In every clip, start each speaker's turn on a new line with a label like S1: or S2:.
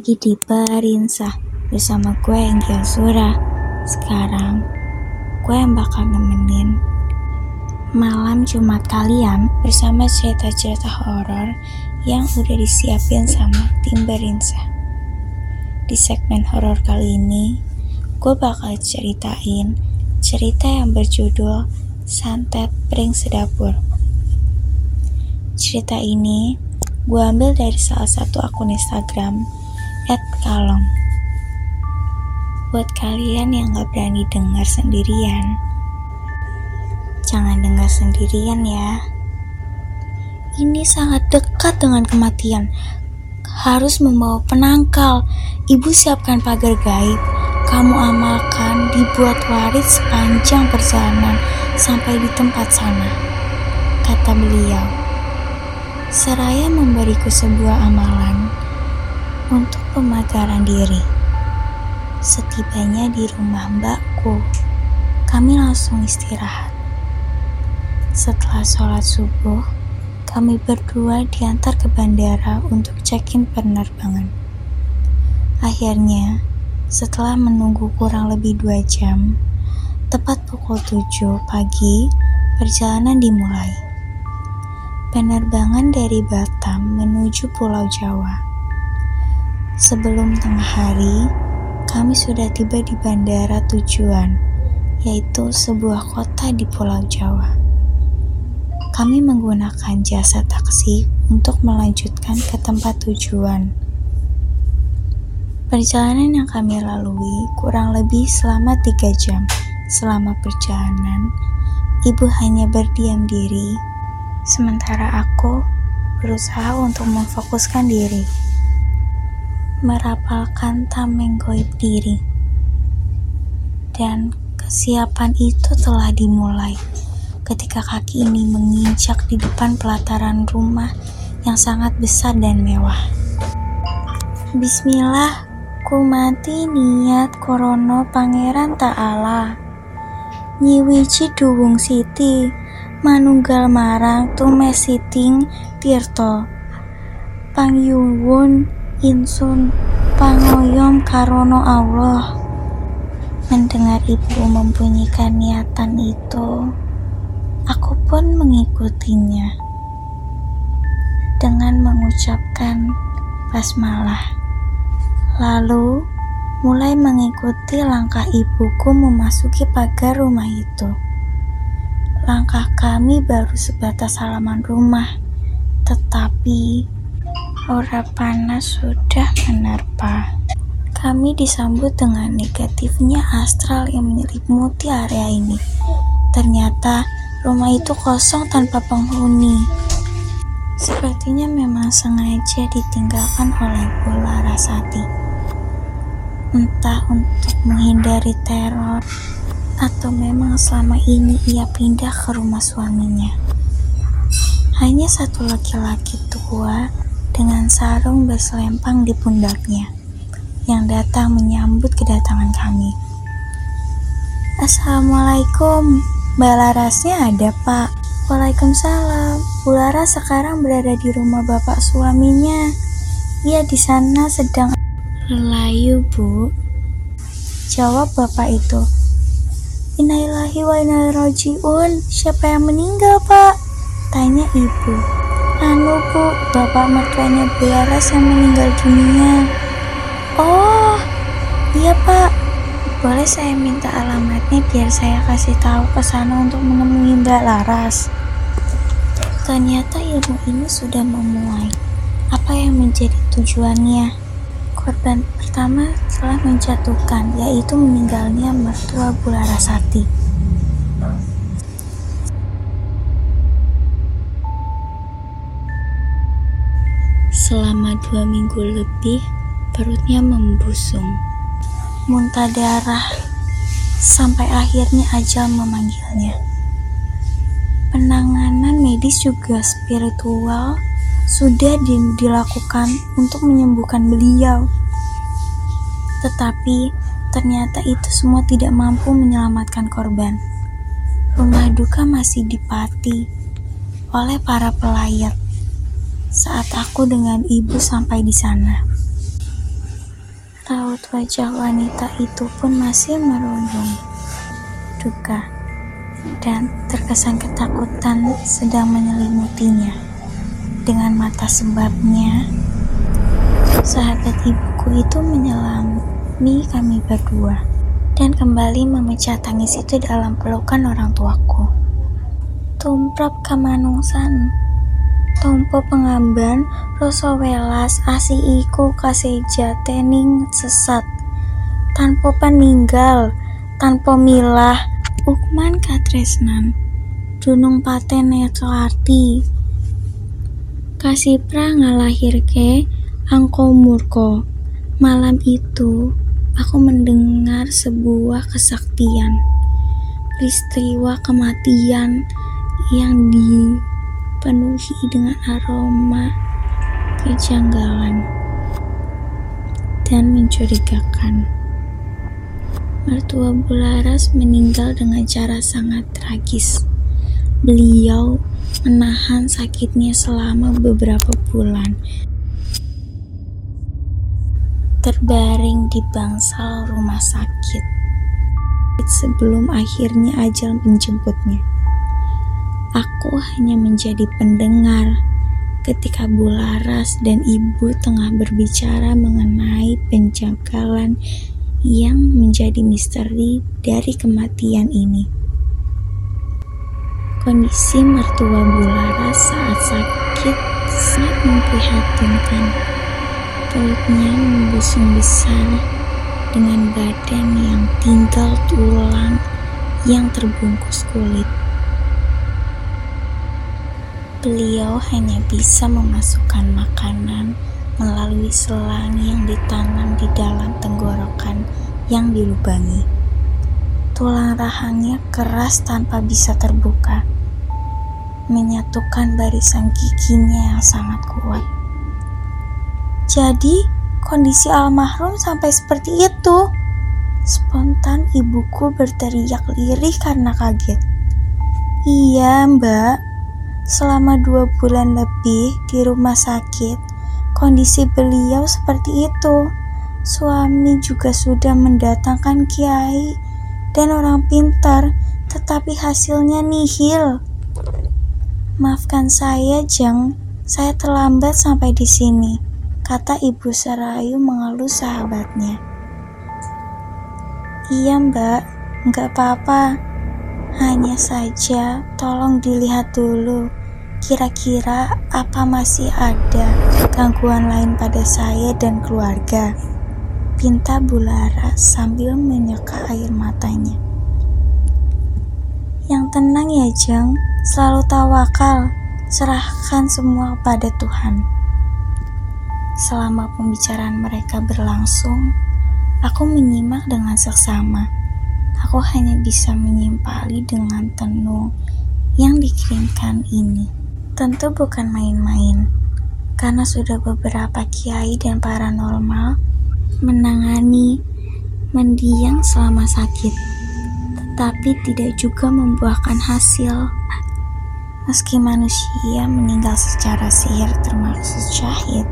S1: lagi di Perinsa bersama gue Angel Sura. Sekarang gue yang bakal nemenin malam Jumat kalian bersama cerita-cerita horor yang udah disiapin sama tim Perinsa. Di segmen horor kali ini, gue bakal ceritain cerita yang berjudul Santet Pring Sedapur. Cerita ini gue ambil dari salah satu akun Instagram @kalong. Buat kalian yang gak berani dengar sendirian, jangan dengar sendirian ya. Ini sangat dekat dengan kematian. Harus membawa penangkal. Ibu siapkan pagar gaib. Kamu amalkan dibuat waris sepanjang perjalanan sampai di tempat sana. Kata beliau. Seraya memberiku sebuah amalan untuk pemagaran diri. Setibanya di rumah mbakku, kami langsung istirahat. Setelah sholat subuh, kami berdua diantar ke bandara untuk check-in penerbangan. Akhirnya, setelah menunggu kurang lebih dua jam, tepat pukul 7 pagi, perjalanan dimulai penerbangan dari Batam menuju Pulau Jawa. Sebelum tengah hari, kami sudah tiba di bandara tujuan, yaitu sebuah kota di Pulau Jawa. Kami menggunakan jasa taksi untuk melanjutkan ke tempat tujuan. Perjalanan yang kami lalui kurang lebih selama tiga jam. Selama perjalanan, ibu hanya berdiam diri Sementara aku berusaha untuk memfokuskan diri, merapalkan tameng goib diri. Dan kesiapan itu telah dimulai ketika kaki ini menginjak di depan pelataran rumah yang sangat besar dan mewah. Bismillah, ku mati niat korono pangeran ta'ala. Nyiwiji duwung siti, manunggal marang tumesiting tirto pangyuwun insun pangoyom karono Allah. Mendengar ibu membunyikan niatan itu aku pun mengikutinya. Dengan mengucapkan basmalah. Lalu mulai mengikuti langkah ibuku memasuki pagar rumah itu. Langkah kami baru sebatas halaman rumah, tetapi aura panas sudah menerpa. Kami disambut dengan negatifnya astral yang menyelimuti area ini. Ternyata rumah itu kosong tanpa penghuni. Sepertinya memang sengaja ditinggalkan oleh Bu Larasati. Entah untuk menghindari teror atau memang selama ini ia pindah ke rumah suaminya. Hanya satu laki-laki tua dengan sarung berselempang di pundaknya yang datang menyambut kedatangan kami. Assalamualaikum, Mbak Larasnya ada pak? Waalaikumsalam, Bu Laras sekarang berada di rumah bapak suaminya. Ia di sana sedang layu, Bu. Jawab bapak itu. Innalillahi wa inna rojiun. Siapa yang meninggal, Pak? Tanya ibu. Anu, Bu, bapak mertuanya Bu Laras yang meninggal dunia. Oh, iya, Pak. Boleh saya minta alamatnya biar saya kasih tahu ke sana untuk menemui Mbak Laras. Ternyata ilmu ini sudah memuai. Apa yang menjadi tujuannya? Korban pertama telah menjatuhkan, yaitu meninggalnya mertua Bularasati. Selama dua minggu lebih, perutnya membusung, muntah darah, sampai akhirnya ajal memanggilnya. Penanganan medis juga spiritual sudah dilakukan untuk menyembuhkan beliau. Tetapi ternyata itu semua tidak mampu menyelamatkan korban. Rumah duka masih dipati oleh para pelayat saat aku dengan ibu sampai di sana. Raut wajah wanita itu pun masih merundung. Duka dan terkesan ketakutan sedang menyelimutinya. Dengan mata sebabnya, sahabat ibuku itu menyelami kami berdua dan kembali memecah tangis itu dalam pelukan orang tuaku. Tumprap kamanungsan Tompo pengamban rasa welas asi iku kaseja tening sesat. Tanpa peninggal tanpa milah ukman katresnan dunung paten nekelarti kasipra ngalahirke angko murko. Malam itu aku mendengar sebuah kesaktian. Peristiwa kematian yang di penuhi dengan aroma kejanggalan dan mencurigakan. Mertua Bularas meninggal dengan cara sangat tragis. Beliau menahan sakitnya selama beberapa bulan. Terbaring di bangsal rumah sakit sebelum akhirnya ajal menjemputnya. Aku hanya menjadi pendengar ketika Bularas dan ibu tengah berbicara mengenai penjagalan yang menjadi misteri dari kematian ini. Kondisi mertua Bularas saat sakit sangat memprihatinkan. Perutnya membusung besar dengan badan yang tinggal tulang yang terbungkus kulit. Beliau hanya bisa memasukkan makanan melalui selang yang ditanam di dalam tenggorokan yang dilubangi. Tulang rahangnya keras tanpa bisa terbuka, menyatukan barisan giginya yang sangat kuat. Jadi, kondisi almarhum sampai seperti itu. Spontan ibuku berteriak lirih karena kaget. Iya, Mbak, Selama dua bulan lebih di rumah sakit, kondisi beliau seperti itu. Suami juga sudah mendatangkan kiai dan orang pintar, tetapi hasilnya nihil. Maafkan saya, Jeng. Saya terlambat sampai di sini, kata Ibu Serayu mengelus sahabatnya. Iya, Mbak. Enggak apa-apa. Hanya saja, tolong dilihat dulu Kira-kira apa masih ada gangguan lain pada saya dan keluarga? Pinta Bulara sambil menyeka air matanya. Yang tenang ya Jeng, selalu tawakal, serahkan semua pada Tuhan. Selama pembicaraan mereka berlangsung, aku menyimak dengan seksama. Aku hanya bisa menyimpali dengan tenung yang dikirimkan ini. Tentu bukan main-main, karena sudah beberapa kiai dan paranormal menangani mendiang selama sakit, tetapi tidak juga membuahkan hasil. Meski manusia meninggal secara sihir termasuk syahid,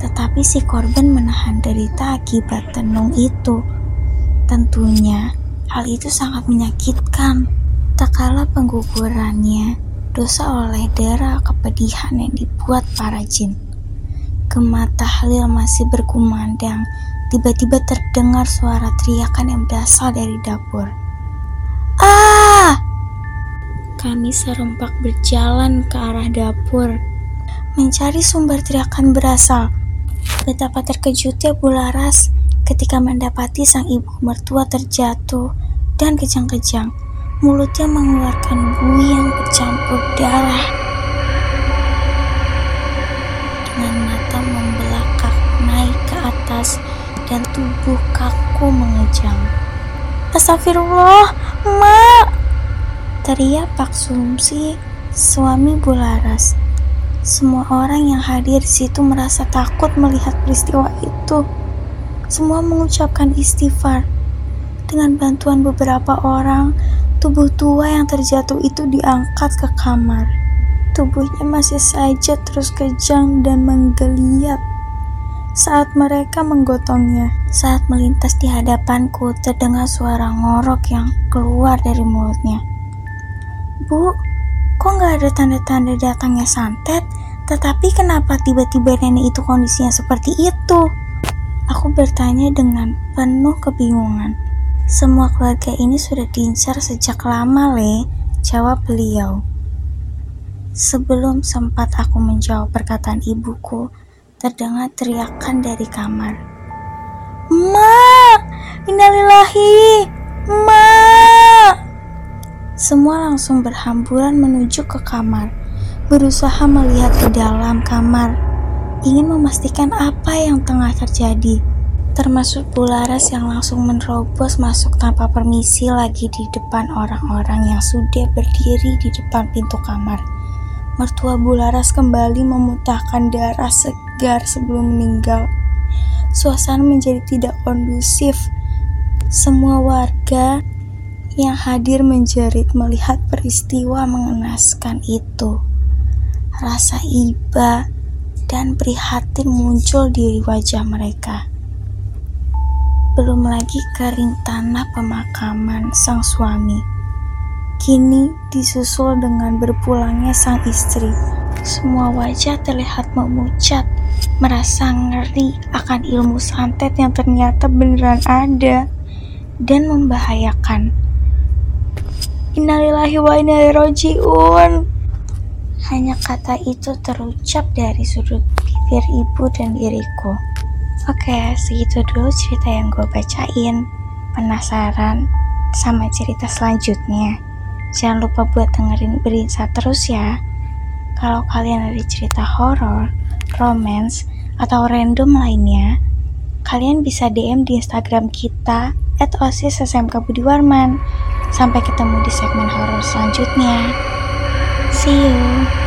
S1: tetapi si korban menahan derita akibat tenung itu. Tentunya hal itu sangat menyakitkan. Tak kalah penggugurannya, dosa oleh darah kepedihan yang dibuat para jin. Gema tahlil masih berkumandang, tiba-tiba terdengar suara teriakan yang berasal dari dapur. Ah! Kami serempak berjalan ke arah dapur, mencari sumber teriakan berasal. Betapa terkejutnya Bularas ketika mendapati sang ibu mertua terjatuh dan kejang-kejang mulutnya mengeluarkan bui yang bercampur darah. Dengan mata membelakang naik ke atas dan tubuh kaku mengejang. Astagfirullah, Mak! Teriak Pak Sumsi, suami Bularas. Semua orang yang hadir di situ merasa takut melihat peristiwa itu. Semua mengucapkan istighfar. Dengan bantuan beberapa orang, Tubuh tua yang terjatuh itu diangkat ke kamar. Tubuhnya masih saja terus kejang dan menggeliat. saat mereka menggotongnya. Saat melintas di hadapanku, terdengar suara ngorok yang keluar dari mulutnya. Bu, kok nggak ada tanda-tanda datangnya santet? Tetapi kenapa tiba-tiba nenek itu kondisinya seperti itu? Aku bertanya dengan penuh kebingungan. Semua keluarga ini sudah diincar sejak lama, Le, jawab beliau. Sebelum sempat aku menjawab perkataan ibuku, terdengar teriakan dari kamar. Ma, innalillahi, Ma. Semua langsung berhamburan menuju ke kamar, berusaha melihat ke dalam kamar, ingin memastikan apa yang tengah terjadi. Termasuk Bularas yang langsung menerobos masuk tanpa permisi lagi di depan orang-orang yang sudah berdiri di depan pintu kamar. Mertua Bularas kembali memutahkan darah segar sebelum meninggal. Suasana menjadi tidak kondusif. Semua warga yang hadir menjerit melihat peristiwa mengenaskan itu. Rasa iba dan prihatin muncul di wajah mereka. Belum lagi kering tanah pemakaman sang suami Kini disusul dengan berpulangnya sang istri. Semua wajah terlihat memucat, merasa ngeri akan ilmu santet yang ternyata beneran ada dan membahayakan. Innalillahi wa inna. Hanya kata itu terucap dari sudut bibir ibu dan diriku. Oke, segitu dulu cerita yang gue bacain. Penasaran sama cerita selanjutnya? Jangan lupa buat dengerin Berinsa terus ya. Kalau kalian ada cerita horor, romance, atau random lainnya, kalian bisa DM di Instagram kita at. Sampai ketemu di segmen horor selanjutnya. See you.